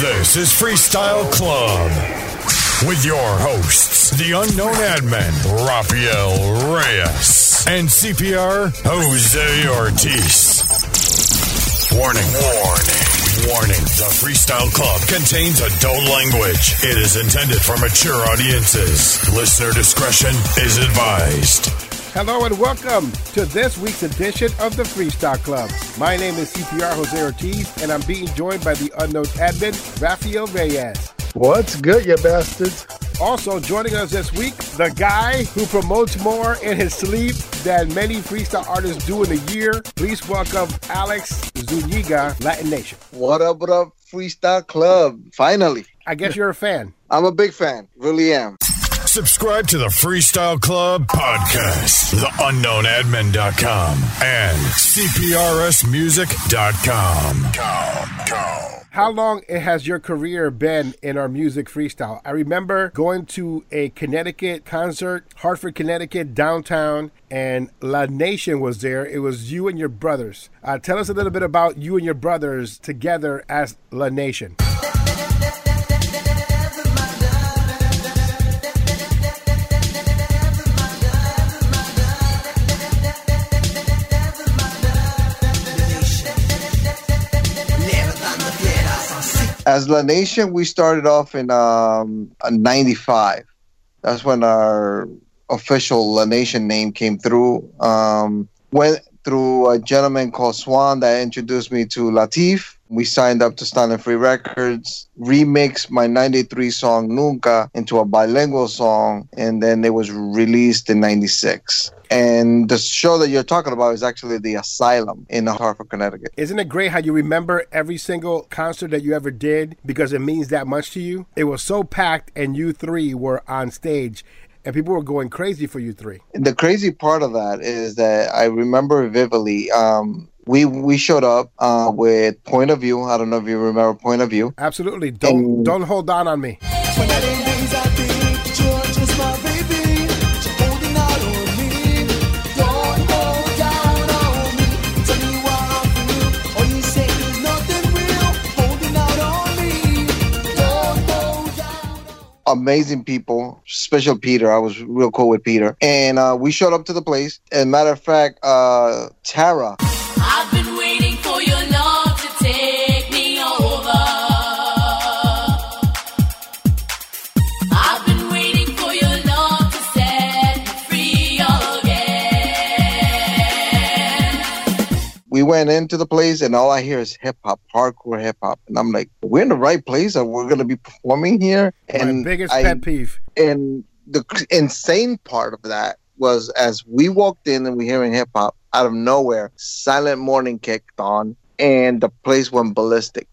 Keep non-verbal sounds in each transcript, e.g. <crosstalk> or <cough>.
This is Freestyle Club with your hosts, the unknown admin, Rafael Reyes, and CPR Jose Ortiz. Warning, warning, warning. The Freestyle Club contains adult language. It is intended for mature audiences. Listener discretion is advised. Hello and welcome to this week's edition of the Freestyle Club. My name is CPR Jose Ortiz, and I'm being joined by the unknown admin, Rafael Reyes. What's good, you bastards? Also joining us this week, the guy who promotes more in his sleep than many freestyle artists do in a year. Please welcome Alex Zuniga, Latin Nation. What up, what up, Freestyle Club? Finally. I guess you're a fan. I'm a big fan. Really am. Subscribe to the Freestyle Club podcast, theunknownadmin.com, and CPRSmusic.com. How long has your career been in our music freestyle? I remember going to a Connecticut concert, Hartford, Connecticut, downtown, and Latin Nation was there. It was you and your brothers. Uh, tell us a little bit about you and your brothers together as Latin Nation. As Latin Nation, we started off in um, 95. That's when our official Latin Nation name came through. Um, went through a gentleman called Swan that introduced me to Latif. We signed up to Stanley Free Records, remixed my 93 song Nunca into a bilingual song, and then it was released in 96. And the show that you're talking about is actually the Asylum in Hartford, Connecticut. Isn't it great how you remember every single concert that you ever did because it means that much to you? It was so packed, and you three were on stage and people were going crazy for you three. The crazy part of that is that I remember vividly. Um, we we showed up uh, with Point of View. I don't know if you remember Point of View. Absolutely. Don't and, don't hold down on me. Amazing people, special Peter. I was real cool with Peter. And uh, we showed up to the place. And matter of fact, uh, Tara. We went into the place and all I hear is hip hop, hardcore hip hop. And I'm like, we're in the right place and we're going to be performing here. And My biggest I, pet peeve. And the insane part of that was as we walked in and we hearing hip hop out of nowhere, Silent Morning kicked on and the place went ballistic.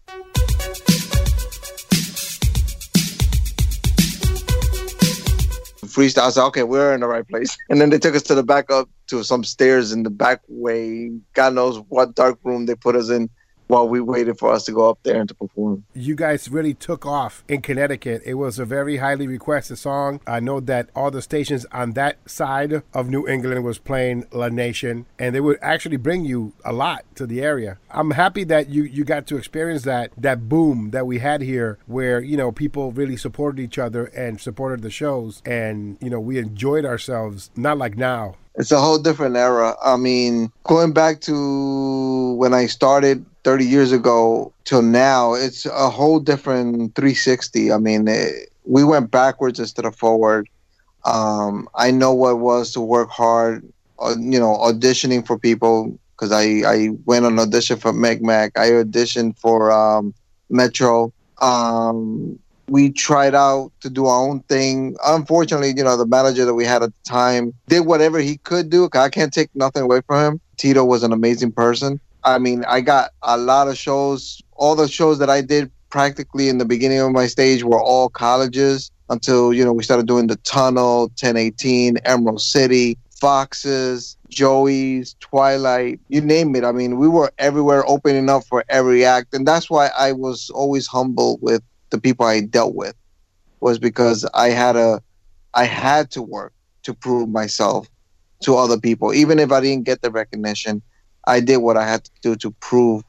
Freestyle. I said, okay, we're in the right place. <laughs> And then they took us to the back up to some stairs in the back way. God knows what dark room they put us in while we waited for us to go up there and to perform. You guys really took off in Connecticut. It was a very highly requested song. I know that all the stations on that side of New England was playing Latin Nation, and they would actually bring you a lot to the area. I'm happy that you you got to experience that that boom that we had here, where you know people really supported each other and supported the shows, and you know we enjoyed ourselves. Not like now. It's a whole different era. I mean, going back to when I started 30 years ago till now, it's a whole different 360. I mean, it, we went backwards instead of forward. Um, I know what it was to work hard, uh, you know, auditioning for people because I, I went on audition for Micmac. I auditioned for um, Metro. Um, we tried out to do our own thing. Unfortunately, you know, the manager that we had at the time did whatever he could do. I can't take nothing away from him. Tito was an amazing person. I mean, I got a lot of shows. All the shows that I did practically in the beginning of my stage were all colleges until, you know, we started doing the Tunnel, 1018, Emerald City, Foxes, Joey's, Twilight, you name it. I mean, we were everywhere opening up for every act. And that's why I was always humble with the people I dealt with was because I had a I had to work to prove myself to other people. Even if I didn't get the recognition, I did what I had to do to prove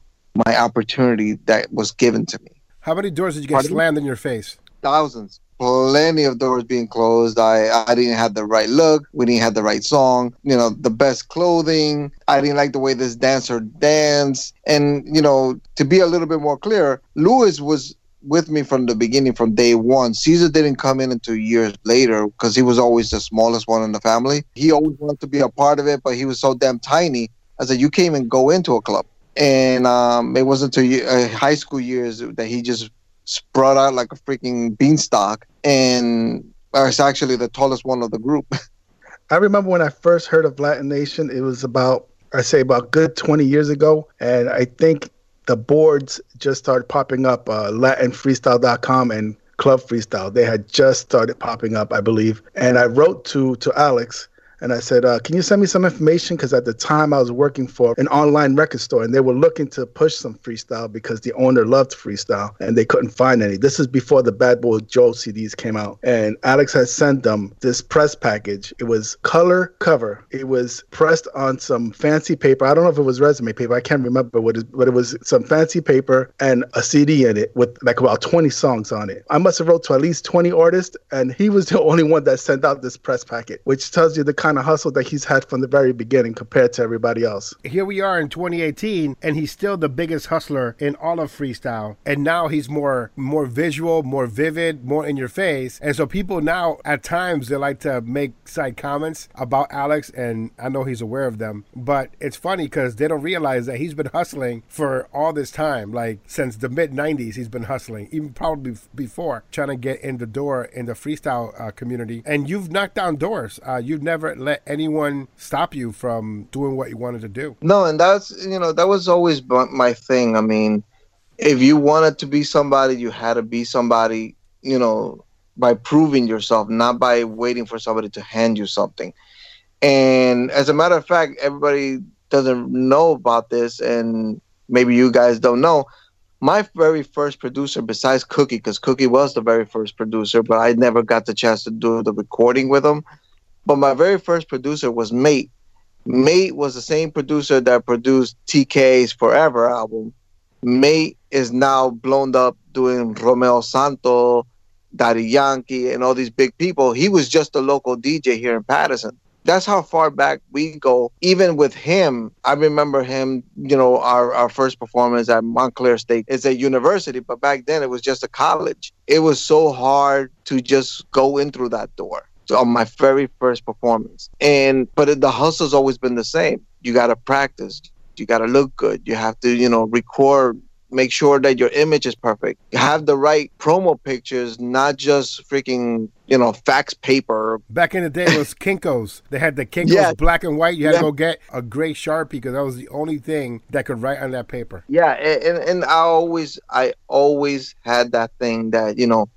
my opportunity that was given to me. How many doors did you get Pardon? slammed in your face? thousands plenty of doors being closed i i didn't have the right look we didn't have the right song you know the best clothing i didn't like the way this dancer danced and you know to be a little bit more clear lewis was with me from the beginning from day one. Caesar didn't come in until years later because he was always the smallest one in the family. He always wanted to be a part of it but he was so damn tiny. I said you can't even go into a club. And um, it wasn't until uh, high school years that he just sprout out like a freaking beanstalk. And I was actually the tallest one of the group. <laughs> I remember when I first heard of Latin Nation, it was about, I say, about good 20 years ago. And I think the boards just started popping up, uh, LatinFreestyle.com and Club Freestyle. They had just started popping up, I believe. And I wrote to, to Alex and I said, uh, "Can you send me some information?" Because at the time I was working for an online record store, and they were looking to push some freestyle because the owner loved freestyle, and they couldn't find any. This is before the Bad Boy Joe CDs came out, and Alex had sent them this press package. It was color cover. It was pressed on some fancy paper. I don't know if it was resume paper. I can't remember what it, but it was some fancy paper and a CD in it with like about 20 songs on it. I must have wrote to at least 20 artists, and he was the <laughs> only one that sent out this press packet, which tells you the kind of hustle that he's had from the very beginning compared to everybody else. Here we are in 2018, and he's still the biggest hustler in all of freestyle. And now he's more more visual, more vivid, more in your face. And so people now, at times, they like to make side comments about Alex, and I know he's aware of them. But it's funny because they don't realize that he's been hustling for all this time, like since the mid 90s. He's been hustling, even probably before, trying to get in the door in the freestyle uh, community. And you've knocked down doors. Uh, you've never let anyone stop you from doing what you wanted to do. No, and that's you know that was always my thing. I mean, if you wanted to be somebody, you had to be somebody. You know, by proving yourself, not by waiting for somebody to hand you something. And as a matter of fact, everybody doesn't know about this, and maybe you guys don't know. My very first producer, besides Cookie, because Cookie was the very first producer, but I never got the chance to do the recording with him. But my very first producer was Mate. Mate was the same producer that produced TKA's Forever album. Mate is now blown up doing Romeo Santo, Daddy Yankee, and all these big people. He was just a local DJ here in Paterson. That's how far back we go. Even with him, I remember him, you know, our, our first performance at Montclair State. It's a university, but back then it was just a college. It was so hard to just go in through that door on my very first performance. And but it, the hustle's always been the same. You got to practice. You got to look good. You have to, you know, record. Make sure that your image is perfect. Have the right promo pictures, not just freaking, you know, fax paper. Back in the day, it was <laughs> Kinkos. They had the Kinkos Yeah. black and white. You had Yeah. to go get a gray Sharpie because that was the only thing that could write on that paper. Yeah, and and I always I always had that thing that you know,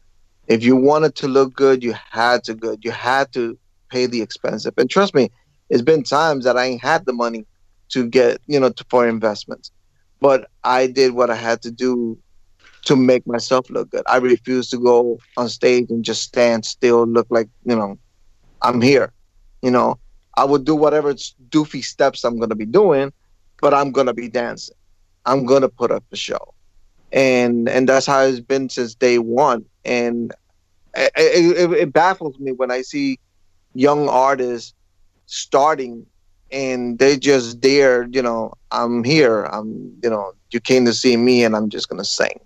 if you wanted to look good, you had to good. You had to pay the expensive. And trust me, it's been times that I ain't had the money to get you know to, for investments, but I did what I had to do to make myself look good. I refused to go on stage and just stand still, look like you know, I'm here. You know, I would do whatever doofy steps I'm gonna be doing, but I'm gonna be dancing. I'm gonna put up a show, and and that's how it's been since day one. And it, it, it baffles me when I see young artists starting and they just dare, you know, I'm here. I'm, you know, you came to see me, and I'm just gonna sing.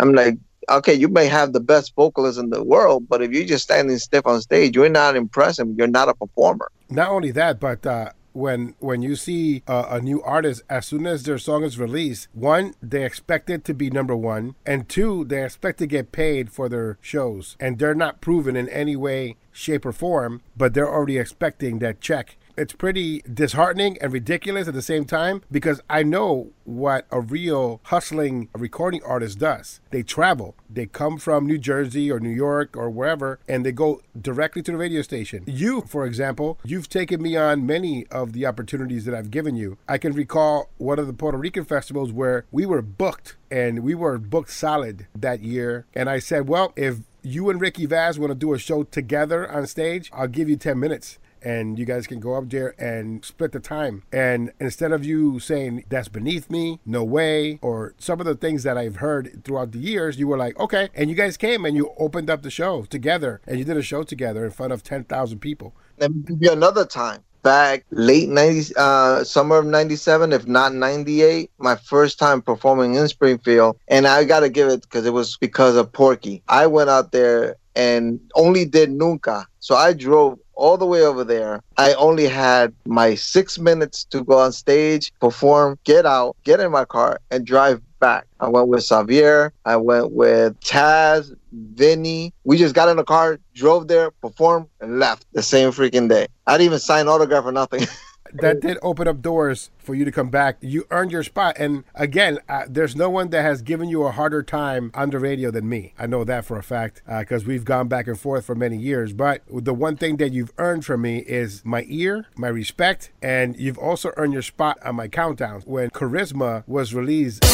I'm like, okay, you may have the best vocalist in the world, but if you're just standing stiff on stage, you're not impressive. You're not a performer. Not only that, but uh, when when you see uh, a new artist, as soon as their song is released, one they expect it to be number one, and two they expect to get paid for their shows, and they're not proven in any way, shape, or form, but they're already expecting that check. It's pretty disheartening and ridiculous at the same time because I know what a real hustling recording artist does. They travel. They come from New Jersey or New York or wherever and they go directly to the radio station. You, for example, you've taken me on many of the opportunities that I've given you. I can recall one of the Puerto Rican festivals where we were booked and we were booked solid that year. And I said, well, if you and Ricky Vaz want to do a show together on stage, I'll give you 10 minutes and you guys can go up there and split the time. And instead of you saying that's beneath me, no way, or some of the things that I've heard throughout the years, you were like, okay. And you guys came and you opened up the show together and you did a show together in front of 10,000 people. Give you another time. Back late 90s, uh, summer of 97, if not 98, my first time performing in Springfield. And I got to give it because it was because of Porky. I went out there and only did Nunca. So I drove all the way over there. I only had my six minutes to go on stage, perform, get out, get in my car, and drive back. I went with Xavier. I went with Taz, Vinny. We just got in the car, drove there, performed, and left the same freaking day. I didn't even sign autograph or nothing. <laughs> that did open up doors for you to come back. You earned your spot. And again, uh, there's no one that has given you a harder time on the radio than me. I know that for a fact because uh, we've gone back and forth for many years. But the one thing that you've earned from me is my ear, my respect, and you've also earned your spot on my countdown when Charisma was released.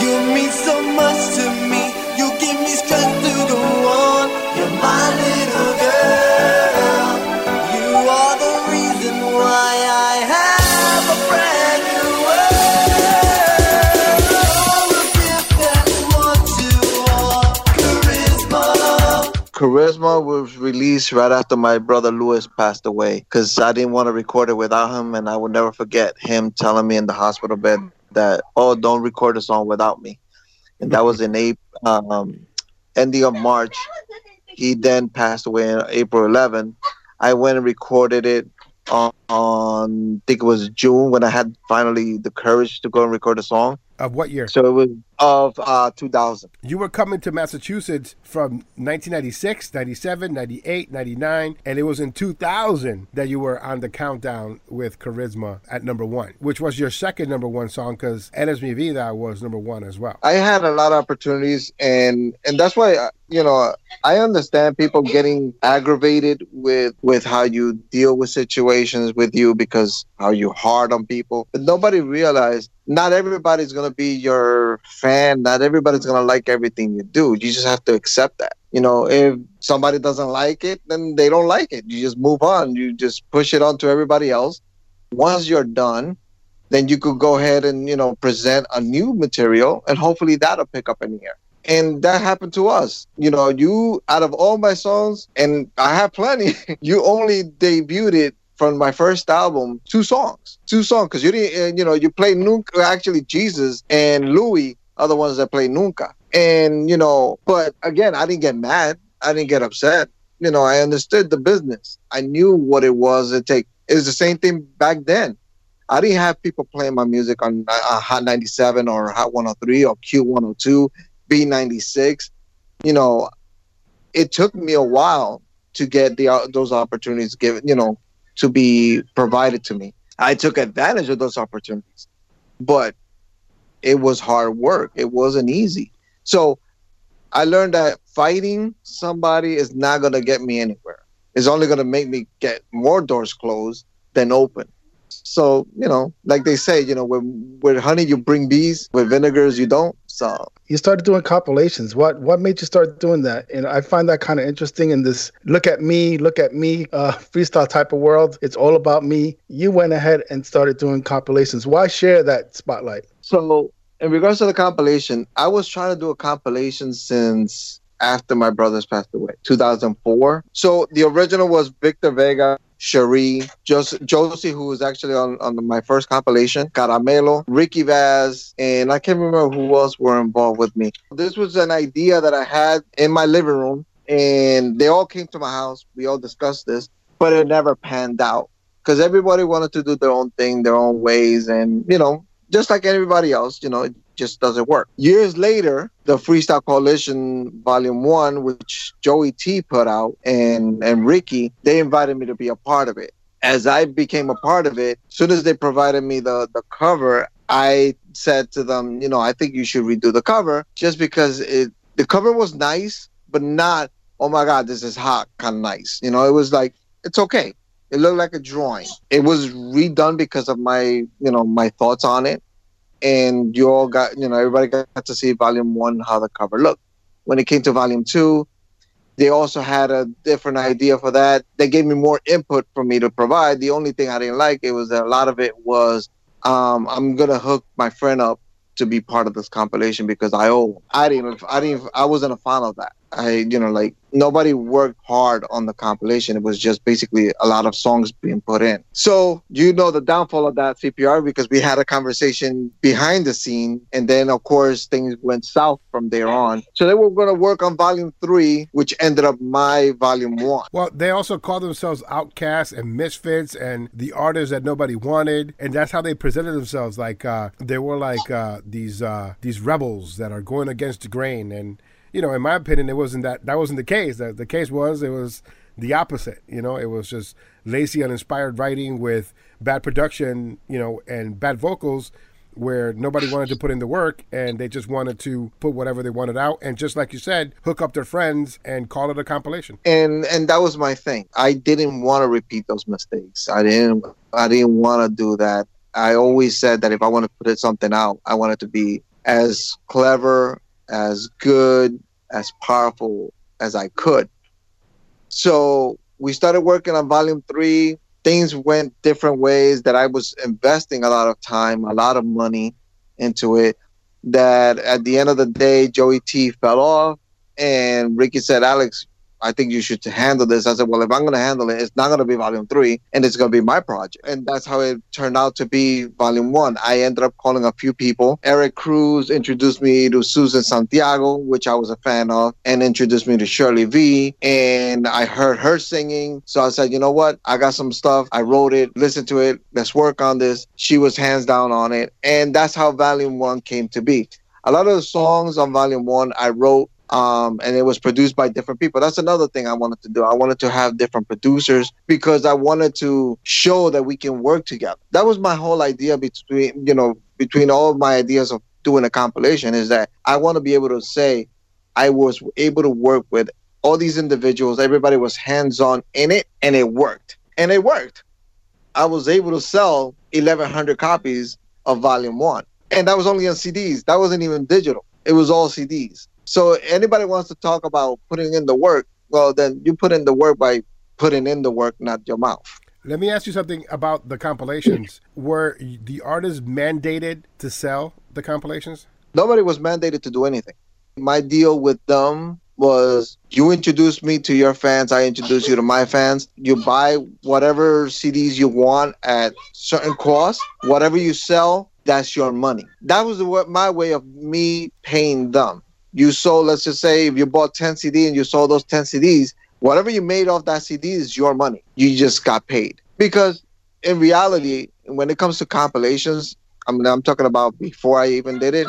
You mean so much to me. You give me strength to go on. You're my Charisma. Was released right after my brother Lewis passed away because I didn't want to record it without him, and I will never forget him telling me in the hospital bed that, "Oh, don't record a song without me," and that was in April, um, ending of March. He then passed away on April 11. I went and recorded it on, on I think it was June when I had finally the courage to go and record a song. Of what year? So it was of uh, 2000. You were coming to Massachusetts from 1996, 97, 98, 99, and it was in 2000 that you were on the countdown with Charisma at number one, which was your second number one song because Eres Mi Vida was number one as well. I had a lot of opportunities, and and that's why uh, you know I understand people getting aggravated with with how you deal with situations with you because how you hard on people, but nobody realized not everybody's gonna be your fan. Not everybody's gonna like everything you do. You just have to accept that. You know, if somebody doesn't like it, then they don't like it. You just move on. You just push it on to everybody else. Once you're done, then you could go ahead and you know present a new material, and hopefully that'll pick up in here. And that happened to us. You know, you out of all my songs, and I have plenty, <laughs> you only debuted from my first album, two songs, two songs, because you didn't, you know, you played Nunca, actually Jesus and Louis the ones that play Nunca. And, you know, but again, I didn't get mad. I didn't get upset. You know, I understood the business. I knew what it was to take. It was the same thing back then. I didn't have people playing my music on uh, Hot 97 or Hot 103 or Q102, B96. You know, it took me a while to get the uh, those opportunities given, you know, to be provided to me. I took advantage of those opportunities, but it was hard work. It wasn't easy. So I learned that fighting somebody is not going to get me anywhere. It's only going to make me get more doors closed than open. So, you know, like they say, you know, with, with honey, you bring bees, with vinegars, you don't. So You started doing compilations. What what made you start doing that? And I find that kind of interesting in this look at me, look at me uh, freestyle type of world. It's all about me. You went ahead and started doing compilations. Why share that spotlight? So, in regards to the compilation, I was trying to do a compilation since after my brothers passed away, 2004. So the original was Victor Vega, Cherie, Jos- Josie, who was actually on, on my first compilation, Caramelo, Ricky Vaz, and I can't remember who else were involved with me. This was an idea that I had in my living room, and they all came to my house. We all discussed this, but it never panned out because everybody wanted to do their own thing, their own ways, and you know, just like everybody else, you know, it just doesn't work. Years later, the Freestyle Coalition Volume One, which Joey T put out, and and Ricky, they invited me to be a part of it. As I became a part of it, soon as they provided me the the cover, I said to them, you know, I think you should redo the cover, just because it the cover was nice, but not oh my god, this is hot kind of nice. You know, it was like it's okay. It looked like a drawing. It was redone because of my, you know, my thoughts on it. And you all got, you know, everybody got to see volume one, how the cover looked. When it came to volume two, They also had a different idea for that. They gave me more input for me to provide. The only thing I didn't like it was that a lot of it was um, I'm gonna hook my friend up to be part of this compilation because I owe. I didn't. I didn't. I wasn't a fan of that. I, you know, like nobody worked hard on the compilation. It was just basically a lot of songs being put in. So you know the downfall of that CPR because we had a conversation behind the scene, and then of course things went south from there on. So they were going to work on volume three, which ended up my volume one. Well, they also call themselves outcasts and misfits and the artists that nobody wanted, and that's how they presented themselves. Like uh, they were like uh, these uh, these rebels that are going against the grain. And you know, in my opinion, it wasn't that that wasn't the case. The, the case was it was the opposite. You know, it was just lazy, uninspired writing with bad production. You know, and bad vocals. Where nobody wanted to put in the work and they just wanted to put whatever they wanted out and just like you said, hook up their friends and call it a compilation. and and that was my thing. I didn't want to repeat those mistakes. I didn't I didn't want to do that. I always said that if I want to put something out, I want it to be as clever, as good, as powerful as I could. So we started working on volume three. Things went different ways that I was investing a lot of time, a lot of money into it. That at the end of the day, Joey T fell off, and Ricky said, "Alex, I think you should handle this." I said, "Well, if I'm going to handle it, it's not going to be volume three, and it's going to be my project." And that's how it turned out to be volume one. I ended up calling a few people. Eric Cruz introduced me to Susan Santiago, which I was a fan of, and introduced me to Shirley V. And I heard her singing, so I said, "You know what? I got some stuff. I wrote it. Listen to it. Let's work on this." She was hands down on it, and that's how volume one came to be. A lot of the songs on volume one I wrote um, and it was produced by different people. That's another thing I wanted to do. I wanted to have different producers because I wanted to show that we can work together. That was my whole idea between, you know, between all of my ideas of doing a compilation is that I want to be able to say I was able to work with all these individuals. Everybody was hands on in it and it worked. And it worked. I was able to sell 1,100 copies of volume one. And that was only on CDs. That wasn't even digital. It was all CDs. So anybody wants to talk about putting in the work, well, then you put in the work by putting in the work, not your mouth. Let me ask you something about the compilations. Were the artists mandated to sell the compilations? Nobody was mandated to do anything. My deal with them was you introduce me to your fans, I introduce you to my fans. You buy whatever CDs you want at certain cost. Whatever you sell, that's your money. That was the, my way of me paying them. You sold, let's just say, if you bought 10 CD and you sold those 10 CDs, whatever you made off that CD is your money. You just got paid. Because in reality, when it comes to compilations, I mean, I'm talking about before I even did it,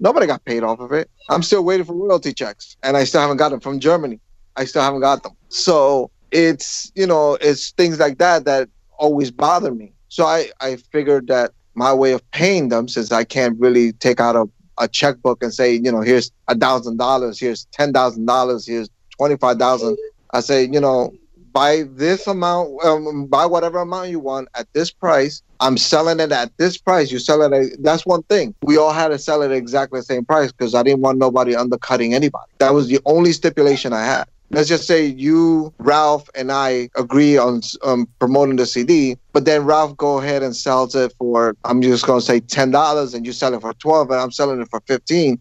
nobody got paid off of it. I'm still waiting for royalty checks, and I still haven't got them from Germany. I still haven't got them. So it's you know it's things like that that always bother me. So I I figured that my way of paying them, since I can't really take out a, a checkbook and say you know here's a thousand dollars, here's ten thousand dollars, here's twenty five thousand. I say you know buy this amount, um, buy whatever amount you want at this price. I'm selling it at this price. You sell it. At, that's one thing. We all had to sell it at exactly the same price because I didn't want nobody undercutting anybody. That was the only stipulation I had. Let's just say you, Ralph, and I agree on um, promoting the CD, but then Ralph go ahead and sells it for I'm just going to say ten dollars, and you sell it for twelve, and I'm selling it for fifteen.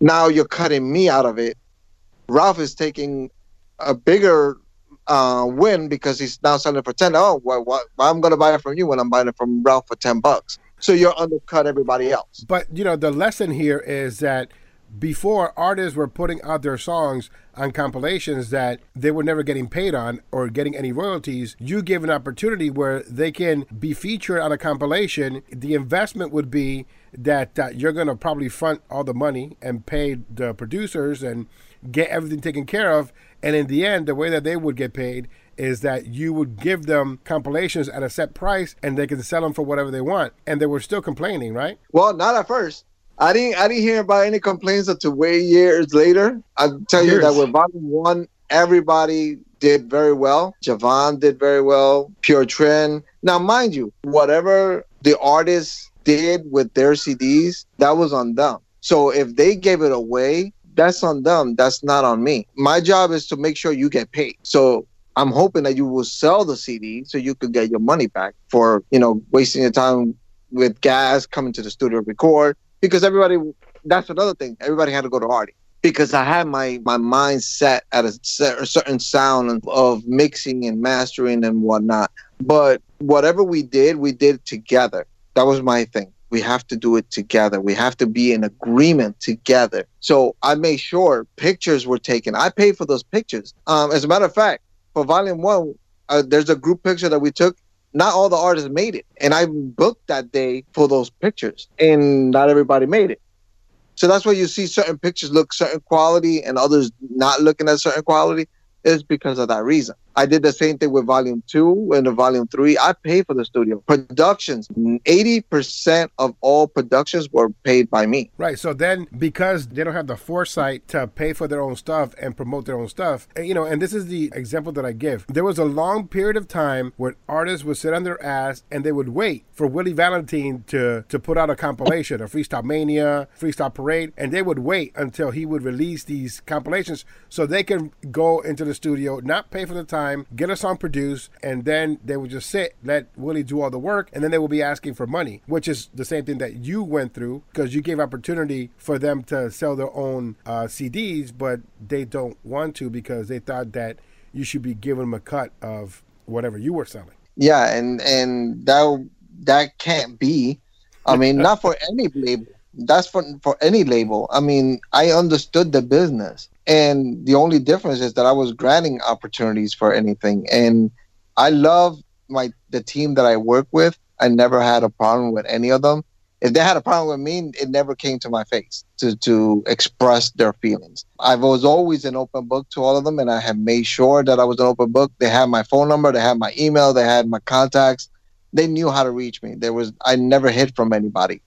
Now you're cutting me out of it. Ralph is taking a bigger uh, win because he's now selling it for ten. Oh, well, why I'm going to buy it from you when I'm buying it from Ralph for ten bucks? So you're undercut everybody else. But you know, the lesson here is that before artists were putting out their songs on compilations that they were never getting paid on or getting any royalties, you give an opportunity where they can be featured on a compilation. The investment would be that uh, you're going to probably front all the money and pay the producers and get everything taken care of. And in the end, the way that they would get paid is that you would give them compilations at a set price and they can sell them for whatever they want. And they were still complaining, right? Well, not at first. I didn't. I didn't hear about any complaints until way years later. I'll tell you that with volume one, everybody did very well. Javon did very well. Pure Trend. Now, mind you, whatever the artists did with their CDs, that was on them. So if they gave it away, that's on them. That's not on me. My job is to make sure you get paid. So I'm hoping that you will sell the CD so you could get your money back for you know wasting your time with gas coming to the studio to record because everybody. That's another thing. Everybody had to go to Hardy because I had my my mind set at a, cer- a certain sound of mixing and mastering and whatnot. But whatever we did, we did together. That was my thing. We have to do it together. We have to be in agreement together. So I made sure pictures were taken. I paid for those pictures. Um, as a matter of fact, for Volume One, uh, there's a group picture that we took. Not all the artists made it, and I booked that day for those pictures, and not everybody made it. So that's why you see certain pictures look certain quality and others not looking at certain quality is because of that reason. I did the same thing with volume two and the volume three. I paid for the studio. Productions, 80% of all productions were paid by me. Right. So then, because they don't have the foresight to pay for their own stuff and promote their own stuff, eh, you know, and this is the example that I give. There was a long period of time where artists would sit on their ass and they would wait for Willie Valentine to to put out a compilation, a Freestyle Mania, Freestyle Parade, and they would wait until he would release these compilations so they can go into the studio, not pay for the time, get a song produced, and then they would just sit, let Willie do all the work, and then they would be asking for money, which is the same thing that you went through because you gave opportunity for them to sell their own uh, CDs, but they don't want to because they thought that you should be giving them a cut of whatever you were selling. Yeah, and and that that can't be. I mean, not for any label. That's for for any label. I mean, I understood the business, and the only difference is that I was granting opportunities for anything. And I love my the team that I work with. I never had a problem with any of them. If they had a problem with me, it never came to my face to to express their feelings. I was always an open book to all of them, and I have made sure that I was an open book. They had my phone number, they had my email, they had my contacts. They knew how to reach me. There was I never hid from anybody.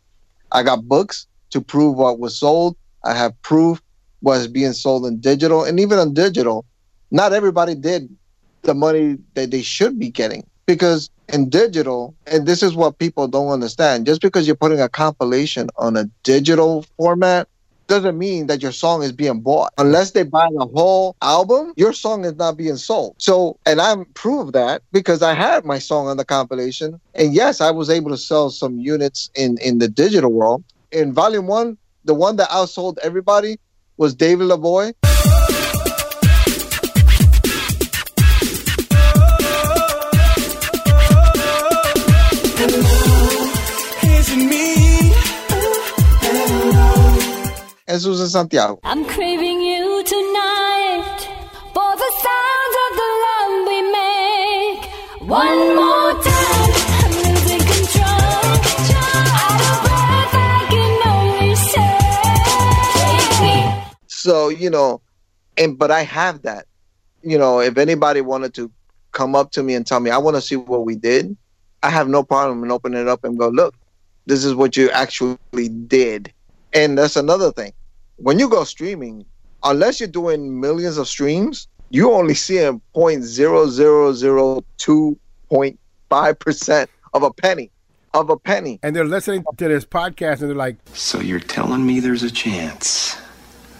I got books to prove what was sold. I have proof was being sold in digital, and even on digital, not everybody did the money that they should be getting because in digital, and this is what people don't understand, just because you're putting a compilation on a digital format doesn't mean that your song is being bought. Unless they buy the whole album, your song is not being sold. So, and I'm proof of that because I had my song on the compilation. And yes, I was able to sell some units in, in the digital world. In volume one, the one that outsold everybody was David LaBoy. Susan Santiago. I'm craving you tonight for the sounds of the love we make. One more time, I'm losing control. Out of breath, I can only say, So, you know, and but I have that. You know, if anybody wanted to come up to me and tell me, I want to see what we did, I have no problem in opening it up and go, look, this is what you actually did. And that's another thing. When you go streaming, unless you're doing millions of streams, you only see a point zero zero zero two point five percent of a penny. Of a penny. And they're listening to this podcast and they're like, So you're telling me there's a chance?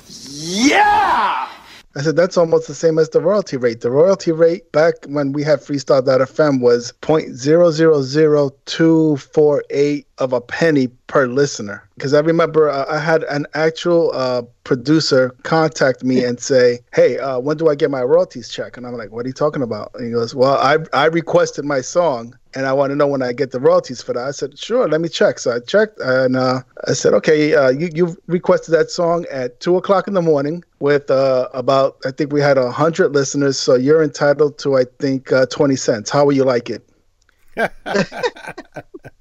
Yeah. I said that's almost the same as the royalty rate. The royalty rate back when we had freestyle.fm was 0.000248 of a penny per listener. Because I remember uh, I had an actual uh, producer contact me and say, "Hey, uh, when do I get my royalties check?" And I'm like, "What are you talking about?" And he goes, "Well, I I requested my song." And I want to know when I get the royalties for that. I said, sure, let me check. So I checked and uh, I said, okay, uh, you, you requested that song at two o'clock in the morning with uh, about, I think we had a hundred listeners. So you're entitled to, I think, uh, 20 cents. How will you like it? <laughs> <laughs>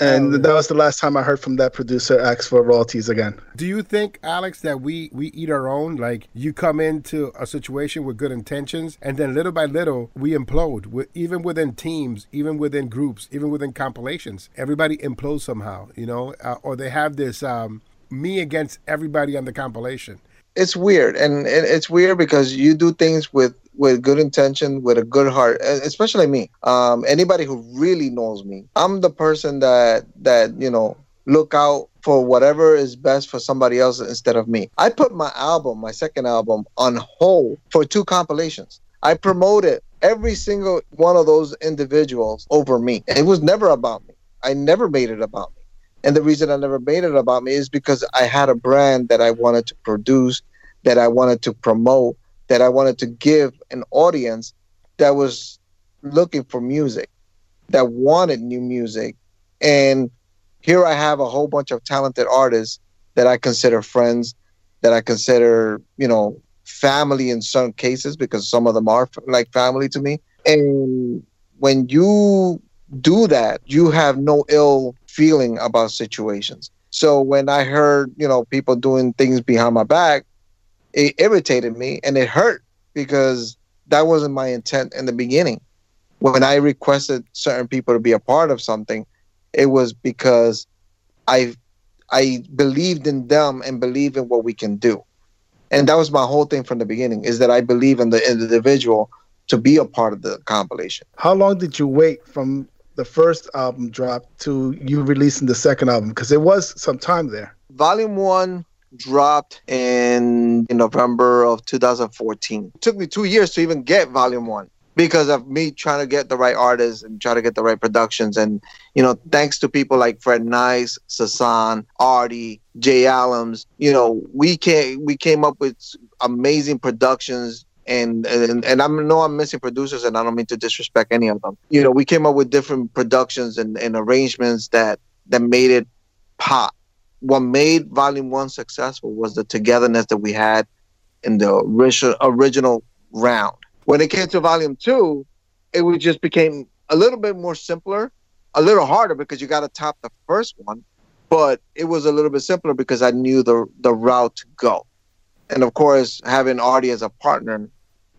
and that was the last time I heard from that producer ask for royalties again. Do you think, Alex, that we we eat our own? Like you come into a situation with good intentions, and then little by little we implode. With, even within teams, even within groups, even within compilations, everybody implodes somehow. You know, uh, or they have this um, me against everybody on the compilation. It's weird. And, it's weird because you do things with with good intention, with a good heart, especially me. Um, anybody who really knows me, I'm the person that that you know look out for whatever is best for somebody else instead of me. I put my album, my second album, on hold for two compilations. I promoted every single one of those individuals over me. It was never about me. I never made it about me. And the reason I never made it about me is because I had a brand that I wanted to produce, that I wanted to promote, that I wanted to give an audience that was looking for music, that wanted new music. And here I have a whole bunch of talented artists that I consider friends, that I consider, you know, family in some cases because some of them are like family to me. And when you do that, you have no ill feeling about situations. So when I heard, you know, people doing things behind my back, it irritated me and it hurt because that wasn't my intent in the beginning. When I requested certain people to be a part of something, it was because I I believed in them and believe in what we can do. And that was my whole thing from the beginning is that I believe in the individual to be a part of the compilation. How long did you wait from the first album drop to you releasing the second album? Because it was some time there. Volume 1 dropped in, in November of 2014. It took me 2 years to even get Volume 1 because of me trying to get the right artists and try to get the right productions and you know thanks to people like Fred Nice, Sasan, Artie, Jay Allums, you know we came we came up with amazing productions and and, and I know I'm missing producers and I don't mean to disrespect any of them. You know we came up with different productions and, and arrangements that that made it pop. What made Volume One successful was the togetherness that we had in the original original round when it came to volume two, it would just became a little bit more simpler, a little harder because you got to top the first one, but it was a little bit simpler because I knew the the route to go, and of course having Artie as a partner,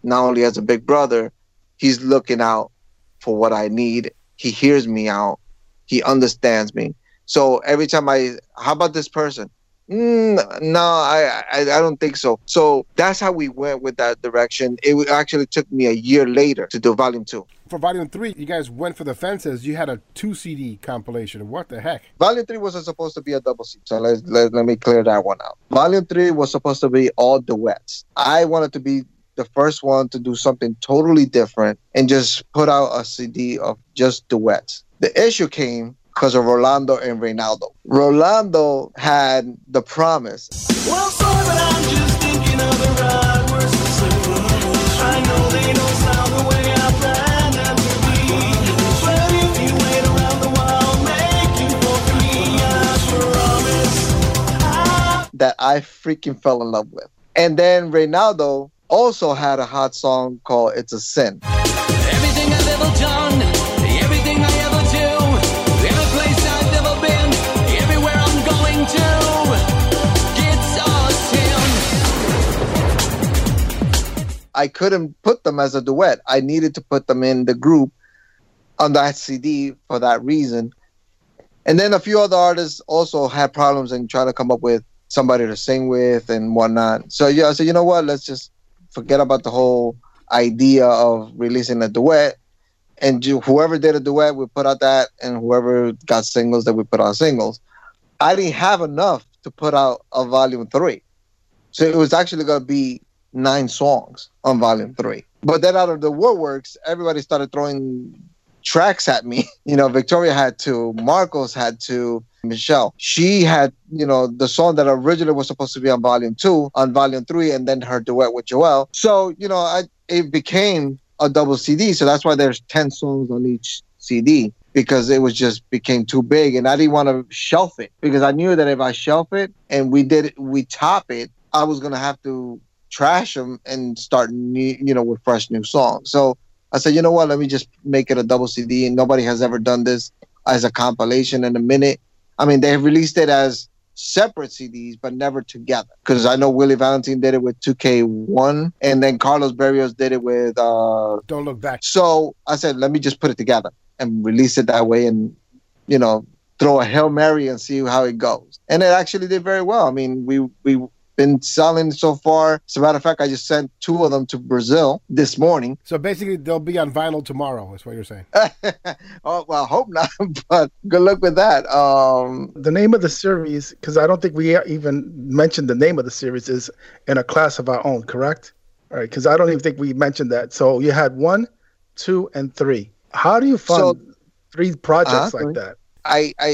not only as a big brother, he's looking out for what I need. He hears me out, he understands me. So every time I, how about this person? Mm, no, I, I I don't think so. So that's how we went with that direction. It actually took me a year later to do volume two. For volume three, you guys went for the fences. You had a two CD compilation. What the heck? Volume three wasn't supposed to be a double CD. So let, let, let me clear that one out. Volume three was supposed to be all duets. I wanted to be the first one to do something totally different and just put out a CD of just duets. The issue came because of Rolando and Reynaldo. Rolando had the promise Well, sorry, but I'm just thinking of the right words to say. I know they don't sound the way I planned them to be. But if you wait around the while, make you for me, I promise. I that I freaking fell in love with. And then Reynaldo also had a hot song called It's a Sin. Everything I've ever done, everything I ever do, every place I've ever been, everywhere I'm going to, it's a sin. I couldn't put them as a duet. I needed to put them in the group on that CD for that reason. And then a few other artists also had problems in trying to come up with somebody to sing with and whatnot. So yeah, I said, you know what? Let's just forget about the whole idea of releasing a duet. And ju- whoever did a duet, we put out that, and whoever got singles, that we put out singles. I didn't have enough to put out a volume three. So it was actually going to be nine songs on volume three. But then out of the woodworks, everybody started throwing tracks at me. <laughs> You know, Victoria had to, Marcos had to, Michelle. She had, you know, the song that originally was supposed to be on volume two, on volume three, and then her duet with Joel. So, you know, I it became a double CD. So that's why there's 10 songs on each CD because it was just became too big and I didn't want to shelf it because I knew that if I shelf it and we did it, we top it, I was going to have to trash them and start new, you know, with fresh new songs. So I said, you know what? Let me just make it a double CD. And nobody has ever done this as a compilation in a minute. I mean, they released it as separate CDs, but never together. Because I know Willie Valentine did it with 2K1, and then Carlos Berrios did it with. Uh, Don't look back. so I said, let me just put it together and release it that way, and you know, throw a hail mary and see how it goes. And it actually did very well. I mean, we we been selling so far. As a matter of fact, I just sent two of them to Brazil this morning. So basically, they'll be on vinyl tomorrow. Is what you're saying? <laughs> oh well, I hope not, <laughs> but good luck with that. Um, The name of the series, because I don't think we even mentioned the name of the series, is in a class of our own. Correct? All right, because I don't even think we mentioned that. So you had one, two, and three. How do you fund So- three projects Uh-huh, like that? I I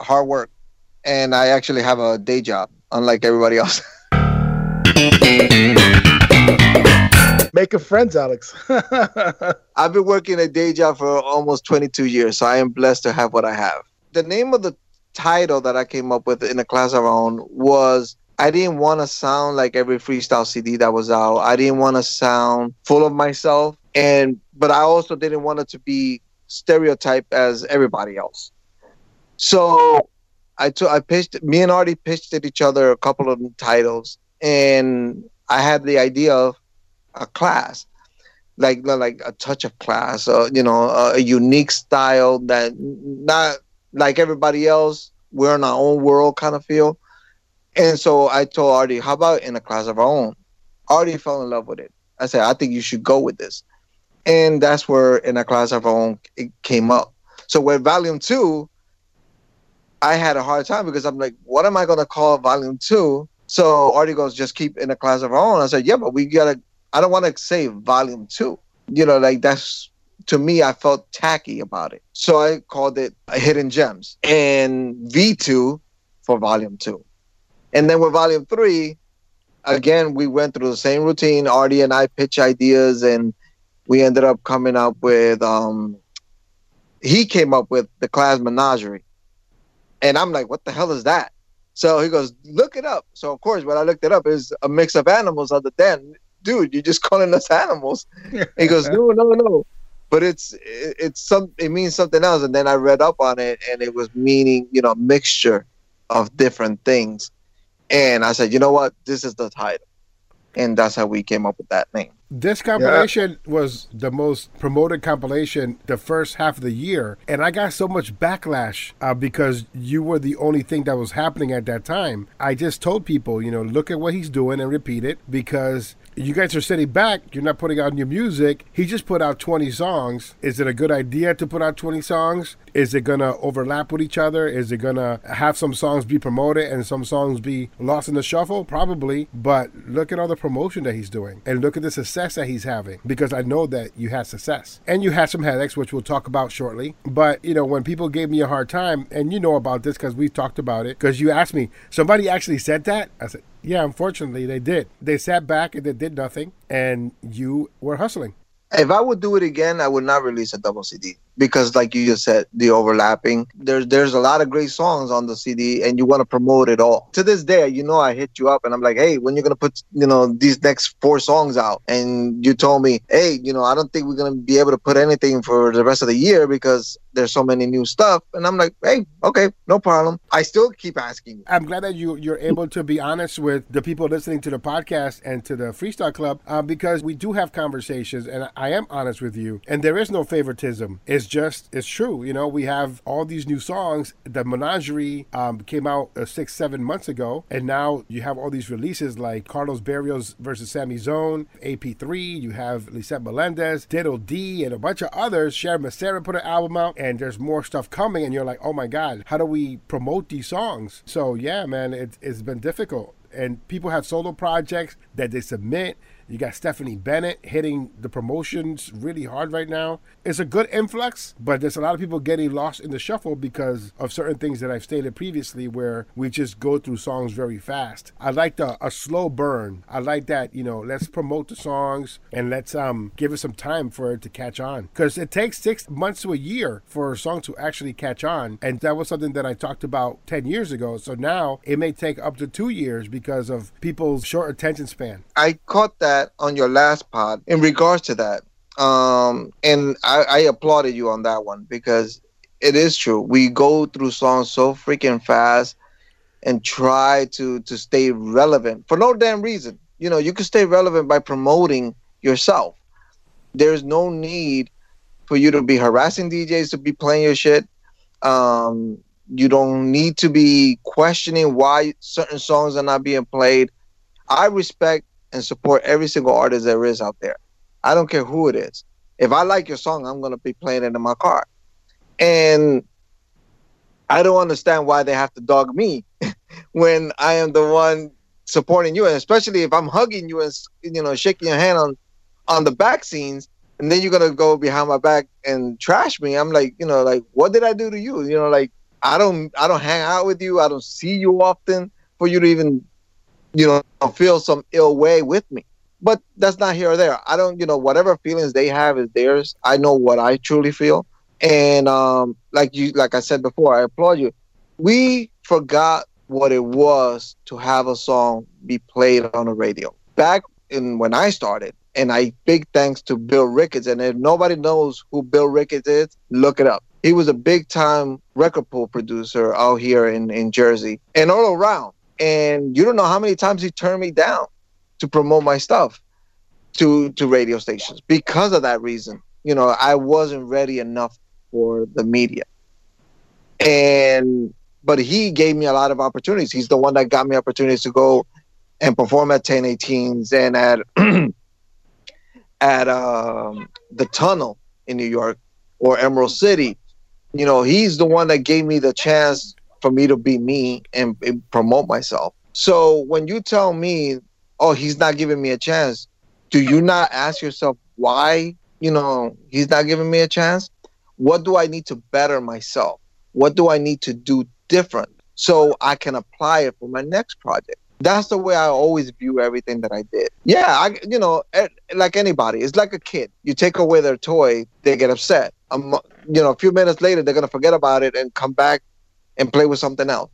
hard work, and I actually have a day job, unlike everybody else. <laughs> Making friends, Alex. <laughs> I've been working a day job for almost 22 years, so I am blessed to have what I have. The name of the title that I came up with in a class of our own was I didn't want to sound like every freestyle CD that was out. I didn't want to sound full of myself, and but I also didn't want it to be stereotyped as everybody else. So I took I pitched me and Artie pitched at each other a couple of titles, and I had the idea of a class like like a touch of class, uh, you know, a, a unique style that not like everybody else. We're in our own world kind of feel. And so I told Artie, how about in a class of our own? Artie fell in love with it. I said, I think you should go with this. And that's where in a class of our own it came up. So with volume two, I had a hard time because I'm like, what am I gonna call volume two? So Artie goes, just keep in a class of our own. I said, yeah, but we gotta I don't want to say volume two. You know, like that's to me, I felt tacky about it. So I called it Hidden Gems and V2 for volume two. And then with volume three, again, we went through the same routine. Artie and I pitch ideas and we ended up coming up with, um, he came up with the class menagerie. And I'm like, what the hell is that? So he goes, look it up. So of course, when I looked it up, is a mix of animals other than dude, you're just <laughs> calling us animals. he goes, <laughs> no, no, no. But it's it, it's some it means something else. And then I read up on it, and it was meaning you know mixture of different things. And I said, you know what, this is the title, and that's how we came up with that name. This compilation was the most promoted compilation the first half of the year, and I got so much backlash uh, because you were the only thing that was happening at that time. I just told people, you know, look at what he's doing and repeat it because you guys are sitting back, you're not putting out new music. He just put out 20 songs. Is it a good idea to put out 20 songs? Is it going to overlap with each other? Is it going to have some songs be promoted and some songs be lost in the shuffle? Probably. But look at all the promotion that he's doing and look at the success that he's having because I know that you had success and you had some headaches, which we'll talk about shortly. But, you know, when people gave me a hard time, and you know about this because we've talked about it, because you asked me, somebody actually said that? I said, yeah, unfortunately, they did. They sat back and they did nothing, and you were hustling. If I would do it again, I would not release a double CD because, like you just said, the overlapping. There's there's a lot of great songs on the CD, and you want to promote it all. To this day, you know, I hit you up and I'm like, hey, when you're gonna put you know these next four songs out? And you told me, hey, you know, I don't think we're gonna be able to put anything for the rest of the year because there's so many new stuff. And I'm like, hey, okay, no problem. I still keep asking. I'm glad that you you're able to be honest with the people listening to the podcast and to the Freestyle Club uh, because we do have conversations and I am honest with you and there is no favoritism. It's just it's true. You know, we have all these new songs. The Menagerie um, came out uh, six seven months ago, and now you have all these releases like Carlos Barrios versus Sammy Zone, AP3. You have Lisette Melendez, Diddle D, and a bunch of others. Sharon Macera put an album out, and there's more stuff coming. And you're like, oh my god, how do we promote these songs? So yeah, man, it, it's been difficult. And people have solo projects that they submit. You got Stephanie Bennett hitting the promotions really hard right now. It's a good influx, but there's a lot of people getting lost in the shuffle because of certain things that I've stated previously where we just go through songs very fast. I like the a slow burn. I like that, you know, let's promote the songs and let's um give it some time for it to catch on. Because it takes six months to a year for a song to actually catch on. And that was something that I talked about 10 years ago. So now it may take up to two years because of people's short attention span. I caught that on your last pod in regards to that. Um, and I, I applauded you on that one because it is true. We go through songs so freaking fast and try to to stay relevant for no damn reason. You know, you can stay relevant by promoting yourself. There's no need for you to be harassing DJs to be playing your shit. Um, you don't need to be questioning why certain songs are not being played. I respect and support every single artist there is out there. I don't care who it is. If I like your song, I'm gonna be playing it in my car. And I don't understand why they have to dog me <laughs> when I am the one supporting you, and especially if I'm hugging you and you know shaking your hand on on the back scenes, and then you're gonna go behind my back and trash me. I'm like, you know, like what did I do to you? You know, like I don't I don't hang out with you. I don't see you often for you to even you know feel some ill way with me. But that's not here or there. I don't, you know, whatever feelings they have is theirs. I know what I truly feel. And um, like you, like I said before, I applaud you. We forgot what it was to have a song be played on the radio back in when I started. And I big thanks to Bill Ricketts. And if nobody knows who Bill Ricketts is, look it up. He was a big time record pool producer out here in, in Jersey and all around. And you don't know how many times he turned me down to promote my stuff to to radio stations because of that reason. You know, I wasn't ready enough for the media. And but he gave me a lot of opportunities. He's the one that got me opportunities to go and perform at 1018s and at <clears throat> at um, the tunnel in New York or Emerald City. You know, he's the one that gave me the chance for me to be me and, and promote myself. So when you tell me, oh, he's not giving me a chance, do you not ask yourself why, you know, he's not giving me a chance? What do I need to better myself? What do I need to do different so I can apply it for my next project? That's the way I always view everything that I did. Yeah, I, you know, like anybody, it's like a kid. You take away their toy, they get upset. Um, you know, a few minutes later, they're gonna forget about it and come back and play with something else.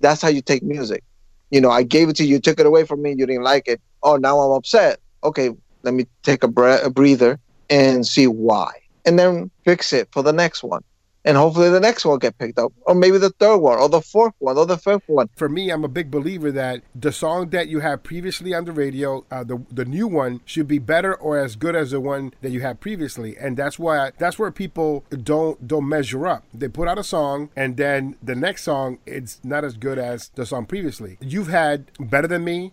That's how you take music. You know, I gave it to you, you took it away from me, you didn't like it. Oh, now I'm upset. Okay, let me take a, bre- a breather and see why, and then fix it for the next one. And hopefully the next one get picked up, or maybe the third one, or the fourth one, or the fifth one. For me, I'm a big believer that the song that you have previously on the radio, uh, the the new one should be better or as good as the one that you had previously, and that's why that's where people don't don't measure up. They put out a song, and then the next song it's not as good as the song previously. You've had better than me.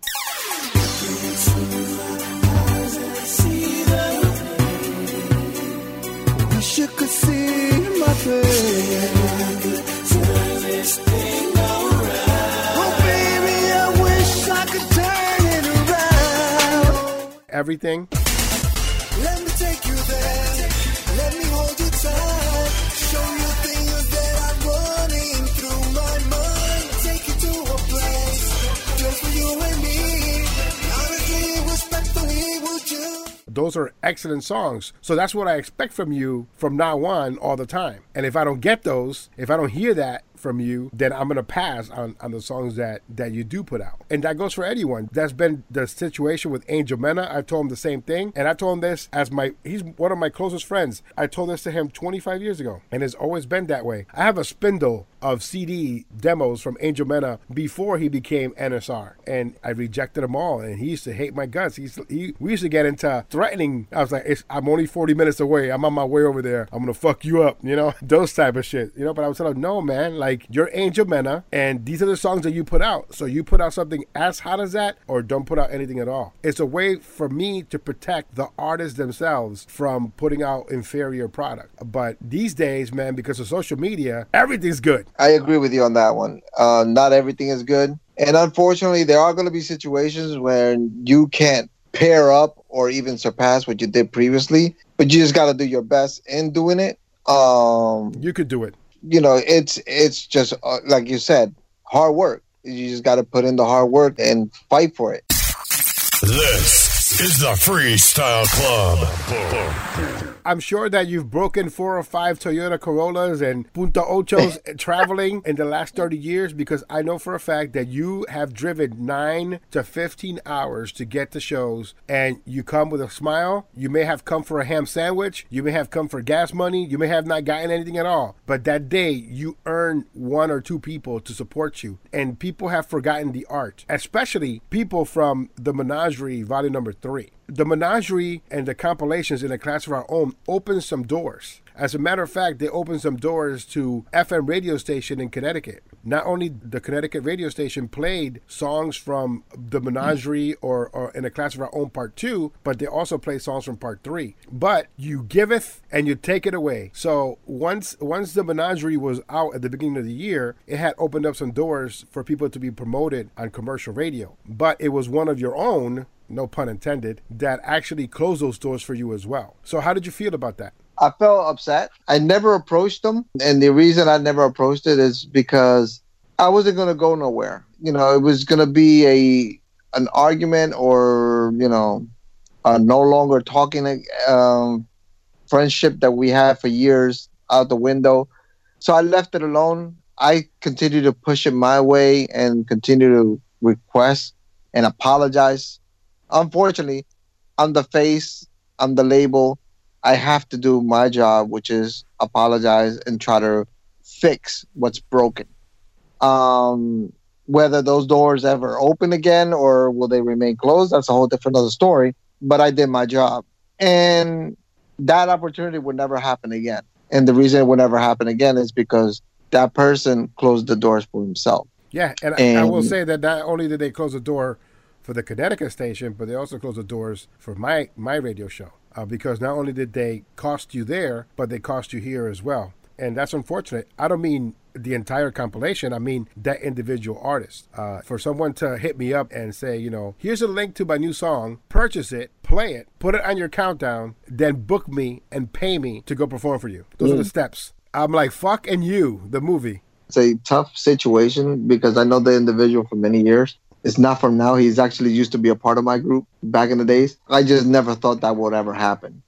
Everything. Let me take you there. Let me Those are excellent songs. So that's what I expect from you from now on all the time. And if I don't get those, if I don't hear that from you, then I'm gonna pass on, on the songs that that you do put out. And that goes for anyone. That's been the situation with Angel Mena. I told him the same thing. And I told him this as my he's one of my closest friends. I told this to him 25 years ago. And it's always been that way. I have a spindle of CD demos from Angel Mena before he became NSR. And I rejected them all. And he used to hate my guts. He, used to- he we used to get into threatening. I was like, I'm only 40 minutes away. I'm on my way over there. I'm gonna fuck you up, you know, <laughs> those type of shit, you know. But I was telling him, no, man, like you're Angel Mena, and these are the songs that you put out. So you put out something as hot as that, or don't put out anything at all. It's a way for me to protect the artists themselves from putting out inferior product. But these days, man, because of social media, everything's good. I agree with you on that one. Uh, not everything is good. And unfortunately, there are going to be situations where you can't pair up or even surpass what you did previously, but you just got to do your best in doing it. Um, You could do it. You know, it's it's just uh, like you said, hard work. You just got to put in the hard work and fight for it. This is the Freestyle Club. I'm sure that you've broken four or five Toyota Corollas and Punto Ochos <laughs> traveling in the last 30 years because I know for a fact that you have driven 9 to 15 hours to get to shows and you come with a smile. You may have come for a ham sandwich, you may have come for gas money, you may have not gotten anything at all. But that day you earned one or two people to support you and people have forgotten the art, especially people from the Menagerie volume number 3 the menagerie and the compilations in a class of our own opened some doors. As a matter of fact, they opened some doors to FM radio station in Connecticut. not only the Connecticut radio station played songs from the Menagerie or, or in a class of our own part two, but they also played songs from part three. But you giveth and you take it away. So once once the Menagerie was out at the beginning of the year, it had opened up some doors for people to be promoted on commercial radio. But it was one of your own, no pun intended, that actually closed those doors for you as well. So how did you feel about that? I felt upset. I never approached them, and the reason I never approached it is because I wasn't going to go nowhere. You know, it was going to be a an argument or you know, a no longer talking um, friendship that we had for years out the window. So I left it alone. I continued to push it my way and continue to request and apologize. Unfortunately, I'm the face, I'm the label. I have to do my job, which is apologize and try to fix what's broken. Um, whether those doors ever open again or will they remain closed, that's a whole different other story. But I did my job. And that opportunity would never happen again. And the reason it would never happen again is because that person closed the doors for himself. Yeah, and, I, I will say that not only did they close the door for the Connecticut station, but they also closed the doors for my my radio show uh, because not only did they cost you there, but they cost you here as well, and that's unfortunate. I don't mean the entire compilation. I mean that individual artist. Uh, for someone to hit me up and say, you know, here's a link to my new song, purchase it, play it, put it on your countdown, then book me and pay me to go perform for you. Those are the steps. I'm like, fuck and you, the movie. it's a tough situation because I know the individual for many years. It's not from now. He's actually used to be a part of my group back in the days. I just never thought that would ever happen.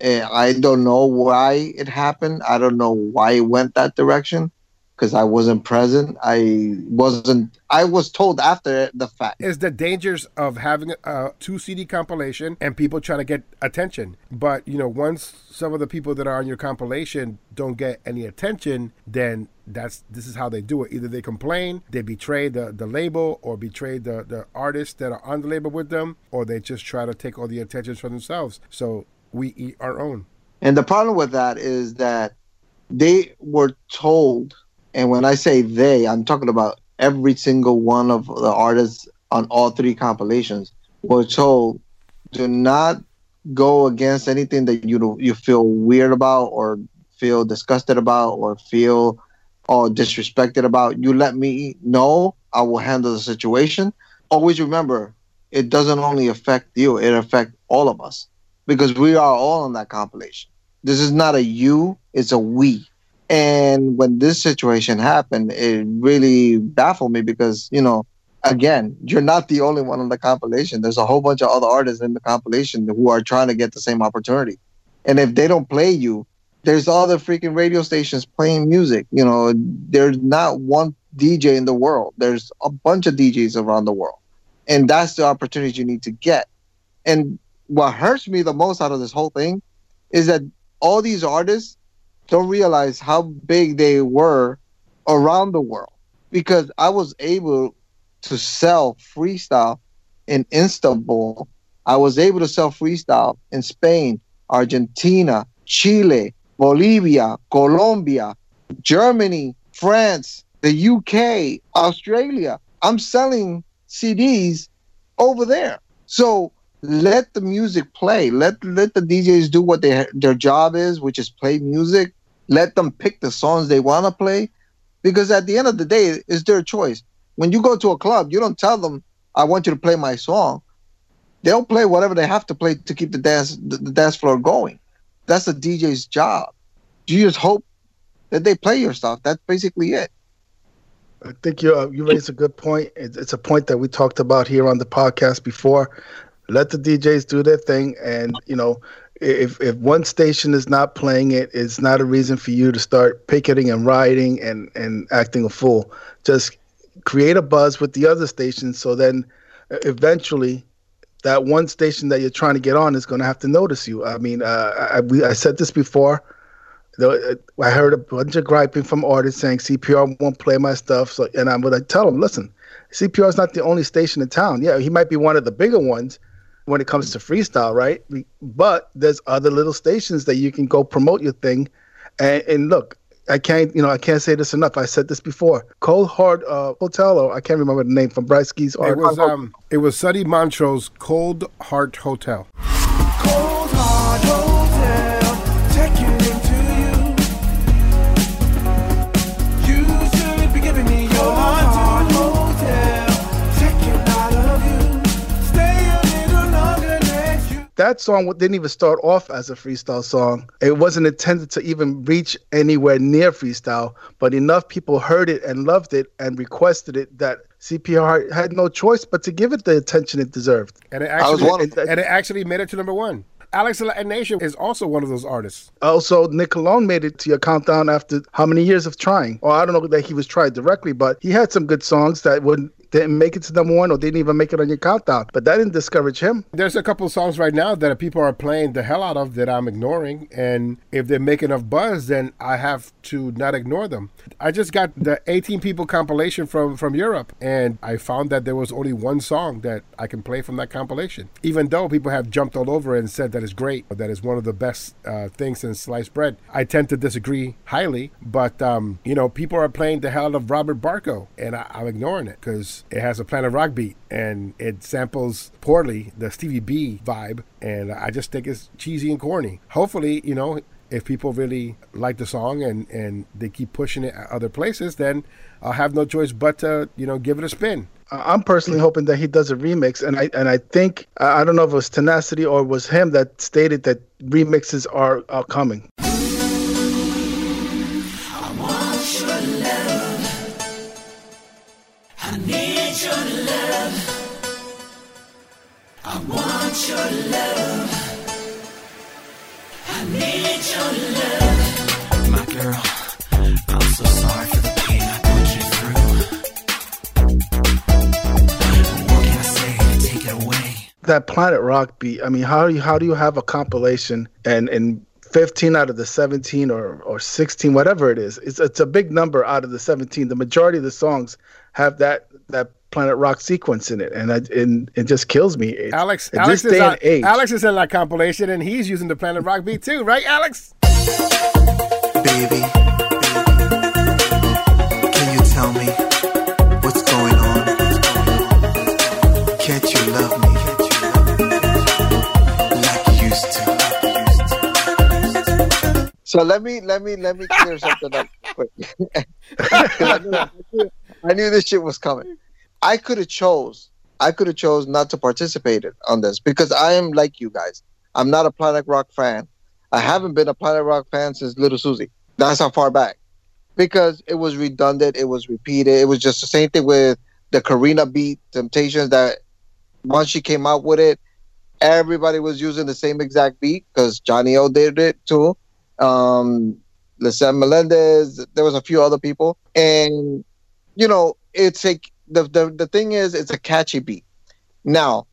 And I don't know why it happened. I don't know why it went that direction because I wasn't present. I wasn't. I was told after the fact. is the dangers of having a two CD compilation and people trying to get attention. But you know, once some of the people that are on your compilation don't get any attention, then that's this is how they do it. Either they complain, they betray the, the label, or betray the, the artists that are on the label with them, or they just try to take all the attention for themselves. So we eat our own. And the problem with that is that they were told, and when I say they, I'm talking about every single one of the artists on all three compilations were told do not go against anything that you you feel weird about or feel disgusted about or feel or disrespected about. You let me know, I will handle the situation. Always remember, it doesn't only affect you, it affects all of us because we are all on that compilation. This is not a you, it's a we. And when this situation happened, it really baffled me because, you know, again, you're not the only one on the compilation. There's a whole bunch of other artists in the compilation who are trying to get the same opportunity. And if they don't play you, there's other freaking radio stations playing music. You know, there's not one DJ in the world. There's a bunch of DJs around the world. And that's the opportunity you need to get. And what hurts me the most out of this whole thing is that all these artists don't realize how big they were around the world because I was able to sell freestyle in Istanbul. I was able to sell freestyle in Spain, Argentina, Chile, Bolivia, Colombia, Germany, France, the UK, Australia. I'm selling CDs over there. So let the music play. Let let the DJs do what they, their job is, which is play music. Let them pick the songs they want to play, because at the end of the day, it's their choice. When you go to a club, you don't tell them, "I want you to play my song." They'll play whatever they have to play to keep the dance the, the dance floor going. That's the DJ's job. You just hope that they play your stuff. That's basically it. I think you uh, you raised a good point. It's, it's a point that we talked about here on the podcast before. Let the DJs do their thing, and you know, if if one station is not playing it, it's not a reason for you to start picketing and rioting and and acting a fool. Just create a buzz with the other stations, so then uh, eventually. That one station that you're trying to get on is going to have to notice you. I mean, uh, I, we, I said this before. I heard a bunch of griping from artists saying CPR won't play my stuff. So, and I'm gonna tell them, listen, CPR is not the only station in town. Yeah, he might be one of the bigger ones when it comes to freestyle, right? But there's other little stations that you can go promote your thing. And, and look, I can't, you know, I can't say this enough. I said this before. Cold Hard uh, Hotel, or I can't remember the name from Bryce Keys. It was um, it was Sonny Montrose Cold Heart Hotel. That song didn't even start off as a freestyle song. It wasn't intended to even reach anywhere near freestyle, but enough people heard it and loved it and requested it that CPR had no choice but to give it the attention it deserved. And it I was actually one of them. and it actually made it to number one. Alex Nation is also one of those artists. Oh, also, Nick Cologne made it to your countdown after how many years of trying? Or I don't know that he was tried directly, but he had some good songs that wouldn't didn't make it to number one or didn't even make it on your countdown. But that didn't discourage him. There's a couple songs right now that people are playing the hell out of that I'm ignoring, and if they make enough buzz, then I have to not ignore them. I just got the 18 people compilation from from Europe, and I found that there was only one song that I can play from that compilation. Even though people have jumped all over it and said that is great, that is one of the best uh, things since sliced bread, I tend to disagree highly. But um, you know, people are playing the hell of Robert Barco, and I, I'm ignoring it because it has a Planet Rock beat and it samples poorly the Stevie B vibe, and I just think it's cheesy and corny. Hopefully, you know, if people really like the song and and they keep pushing it at other places, then I'll have no choice but to you know give it a spin. I- I'm personally hoping that he does a remix, and I and I think I I don't know if it was Tenacity or it was him that stated that remixes are, are coming. My girl, That Planet Rock beat. I mean, how do you how do you have a compilation and and 15 out of the 17 or or 16 whatever it is it's it's a big number out of the 17 the majority of the songs have that that planet rock sequence in it and I, and it just kills me It's- Alex, in Alex this is on, and age Alex is in that compilation, and he's using the Planet Rock beat too, right, Alex? Baby, So let me let me let me clear something up quick. <laughs> I, knew, I knew- this shit was coming. I could have chose. I could have chose not to participate on this because I am like you guys. I'm not a Planet Rock fan. I haven't been a Planet Rock fan since Lil Suzy. That's how far back. Because it was redundant, it was repeated. It was just the same thing with the Corina beat Temptations that once she came out with it, everybody was using the same exact beat because Johnny O did it too um Lisa Melendez, there was a few other people. And you know, it's a the, the the thing is it's a catchy beat. Now,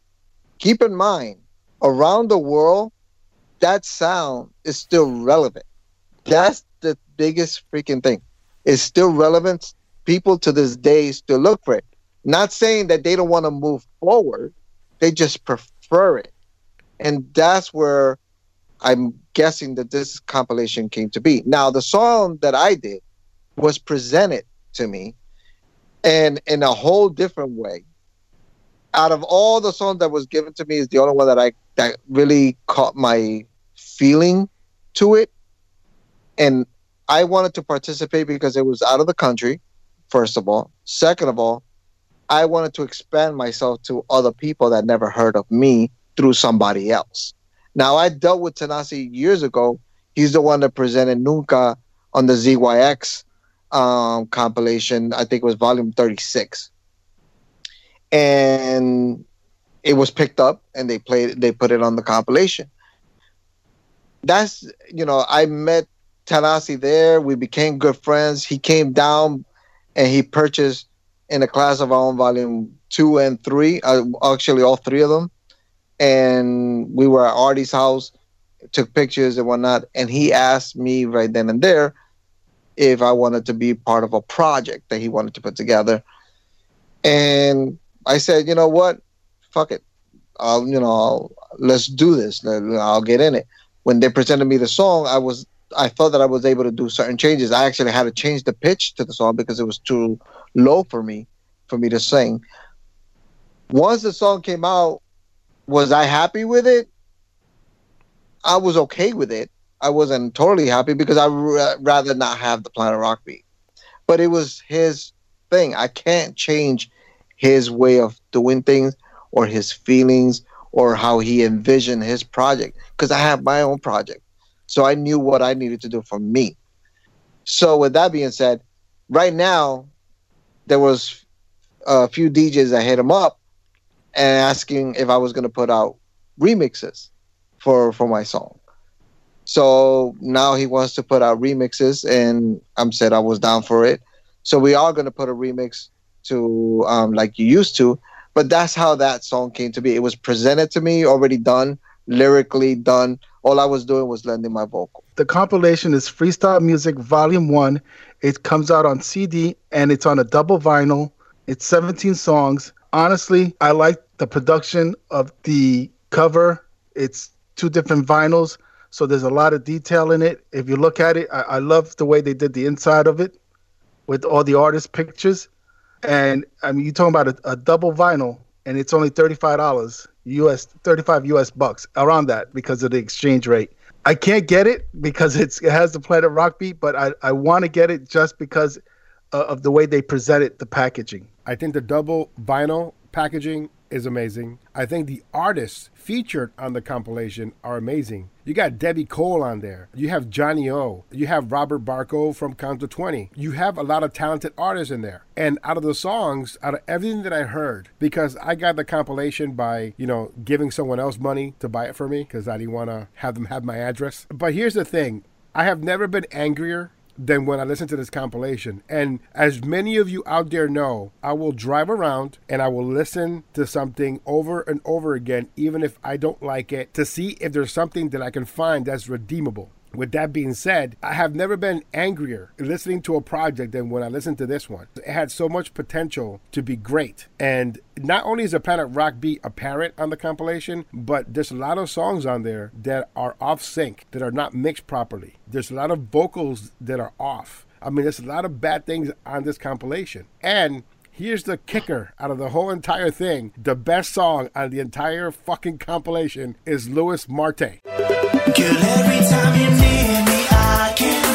keep in mind, around the world, that sound is still relevant. That's the biggest freaking thing. It's still relevant. People to this day still look for it. Not saying that they don't want to move forward, they just prefer it. And that's where I'm guessing that this compilation came to be. Now, the song that I did was presented to me and in a whole different way. Out of all the songs that was given to me, is the only one that I that really caught my feeling to it. And I wanted to participate because it was out of the country, first of all. Second of all, I wanted to expand myself to other people that never heard of me through somebody else. Now I dealt with Tanasi years ago. He's the one that presented Nunca on the ZYX um, compilation. I think it was volume 36. And it was picked up and they played they put it on the compilation. That's you know, I met Tanasi there. We became good friends. He came down and he purchased in a class of our own volume two and three, uh, actually all three of them and we were at Artie's house, took pictures and whatnot. And he asked me right then and there if I wanted to be part of a project that he wanted to put together. And I said, you know what, fuck it, I'll you know I'll, let's do this. I'll get in it. When they presented me the song, I was I thought that I was able to do certain changes. I actually had to change the pitch to the song because it was too low for me for me to sing. Once the song came out, was I happy with it? I was okay with it. I wasn't totally happy because I ra- rather not have the Planet Rock beat. But it was his thing. I can't change his way of doing things or his feelings or how he envisioned his project because I have my own project. So I knew what I needed to do for me. So with that being said, right now there was a few DJs that hit him up and asking if I was going to put out remixes for for my song. So now he wants to put out remixes, and I'm said I was down for it. So we are going to put a remix to um, like you used to, but that's how that song came to be. It was presented to me already done, lyrically done. All I was doing was lending my vocal. The compilation is Freestyle Music Volume 1. It comes out on CD and it's on a double vinyl. It's 17 songs. Honestly, I like the production of the cover. It's two different vinyls, so there's a lot of detail in it. If you look at it, I, I love the way they did the inside of it with all the artist pictures. And I mean, you're talking about a, a double vinyl, and it's only $35 US, 35 US bucks around that because of the exchange rate. I can't get it because it's it has the Planet Rock beat, but I, I want to get it just because uh, of the way they presented the packaging. I think the double vinyl packaging is amazing. I think the artists featured on the compilation are amazing. You got Debbie Cole on there. You have Johnny O. You have Robert Barco from Count to 20. You have a lot of talented artists in there. And out of the songs, out of everything that I heard, because I got the compilation by, you know, giving someone else money to buy it for me because I didn't want to have them have my address. But here's the thing I have never been angrier than when I listen to this compilation. And as many of you out there know, I will drive around and I will listen to something over and over again, even if I don't like it, to see if there's something that I can find that's redeemable. With that being said, I have never been angrier listening to a project than when I listened to this one. It had so much potential to be great. And not only is the Planet Rock beat apparent on the compilation, but there's a lot of songs on there that are off sync, that are not mixed properly. There's a lot of vocals that are off. I mean, there's a lot of bad things on this compilation. And Here's the kicker out of the whole entire thing. The best song on the entire fucking compilation is Louis Marte. Girl, every time you're near me, I can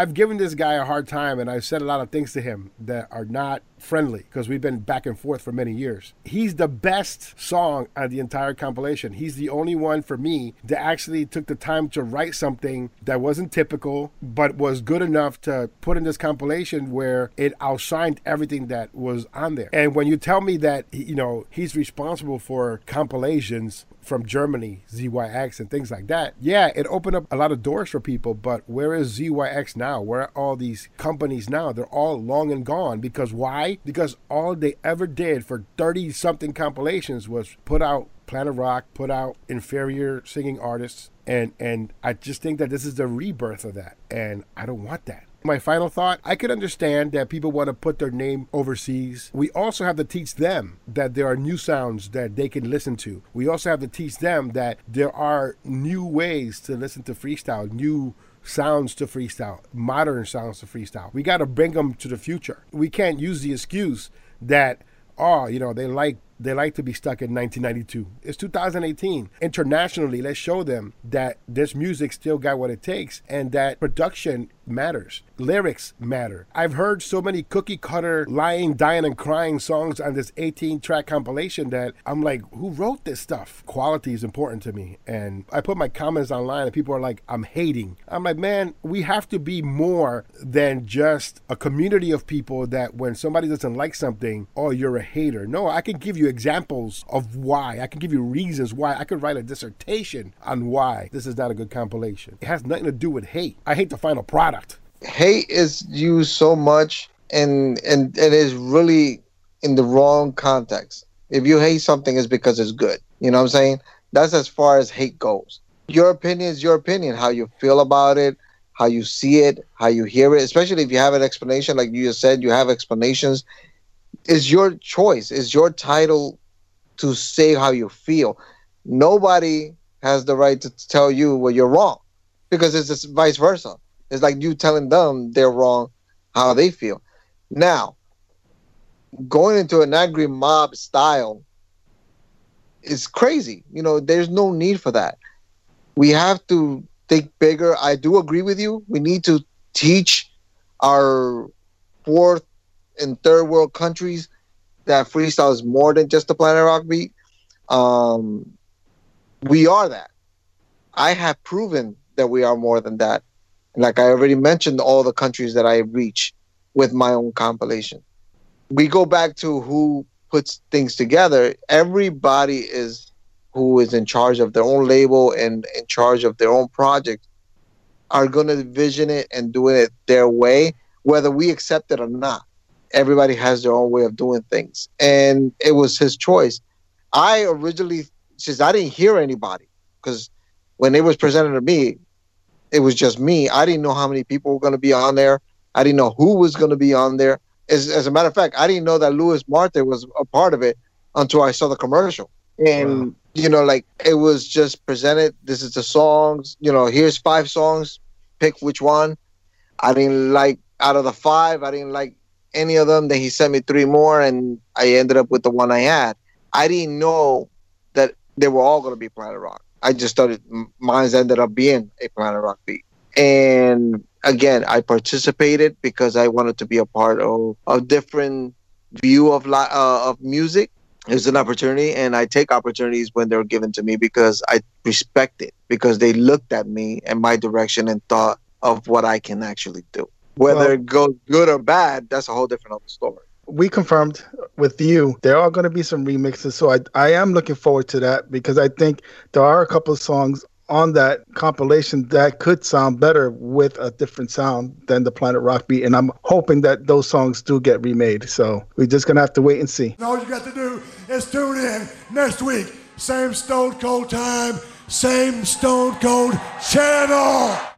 I've given this guy a hard time and I've said a lot of things to him that are not friendly because we've been back and forth for many years. He's the best song on the entire compilation. He's the only one for me that actually took the time to write something that wasn't typical but was good enough to put in this compilation where it outshined everything that was on there. And when you tell me that you know he's responsible for compilations from Germany, ZYX, and things like that. Yeah, it opened up a lot of doors for people, but where is ZYX now? Where are all these companies now? They're all long and gone because why? Because all they ever did for 30 something compilations was put out Planet Rock, put out inferior singing artists, and and I just think that this is the rebirth of that, and I don't want that. My final thought I could understand that people want to put their name overseas. We also have to teach them that there are new sounds that they can listen to. We also have to teach them that there are new ways to listen to freestyle, new sounds to freestyle, modern sounds to freestyle. We got to bring them to the future. We can't use the excuse that, oh, you know, they like they like to be stuck in 1992. It's 2018. Internationally, let's show them that this music still got what it takes and that production matters. Lyrics matter. I've heard so many cookie cutter, lying, dying, and crying songs on this 18 track compilation that I'm like, who wrote this stuff? Quality is important to me. And I put my comments online and people are like, I'm hating. I'm like, man, we have to be more than just a community of people that when somebody doesn't like something, oh, you're a hater. No, I can give you examples of why. I can give you reasons why. I could write a dissertation on why this is not a good compilation. It has nothing to do with hate. I hate the final product. Hate is used so much and and it is really in the wrong context. If you hate something it's because it's good. You know what I'm saying? That's as far as hate goes. Your opinion is your opinion, how you feel about it, how you see it, how you hear it, especially if you have an explanation, like you just said, you have explanations. Is your choice, is your title to say how you feel. Nobody has the right to tell you well you're wrong because it's vice versa. It's like you telling them they're wrong how they feel. Now, going into an angry mob style is crazy. You know, there's no need for that. We have to think bigger. I do agree with you. We need to teach our fourth and third world countries that freestyle is more than just a planet rock beat. Um, we are that. I have proven that we are more than that. Like I already mentioned, all the countries that I reach with my own compilation. We go back to who puts things together. Everybody is who is in charge of their own label and in charge of their own project are going to vision it and doing it their way, whether we accept it or not. Everybody has their own way of doing things. And it was his choice. I originally, since I didn't hear anybody, because when it was presented to me, it was just me. I didn't know how many people were going to be on there. I didn't know who was going to be on there. As, as a matter of fact, I didn't know that Louis Marte was a part of it until I saw the commercial. And, wow. you know, like it was just presented. This is the songs, you know, here's five songs, pick which one. I didn't like, out of the five, I didn't like any of them. Then he sent me three more, and I ended up with the one I had. I didn't know that they were all going to be Planet Rock. I just started, mine's ended up being a Planet Rock beat. And again, I participated because I wanted to be a part of a different view of li- uh, of music. It was an opportunity, and I take opportunities when they're given to me because I respect it because they looked at me and my direction and thought of what I can actually do. Whether well, it goes good or bad, that's a whole different other story. We confirmed with you there are going to be some remixes, so I I am looking forward to that because I think there are a couple of songs on that compilation that could sound better with a different sound than the Planet Rock beat. And I'm hoping that those songs do get remade. So we're just going to have to wait and see. all you got to do is tune in next week. Same Stone Cold time, same Stone Cold channel.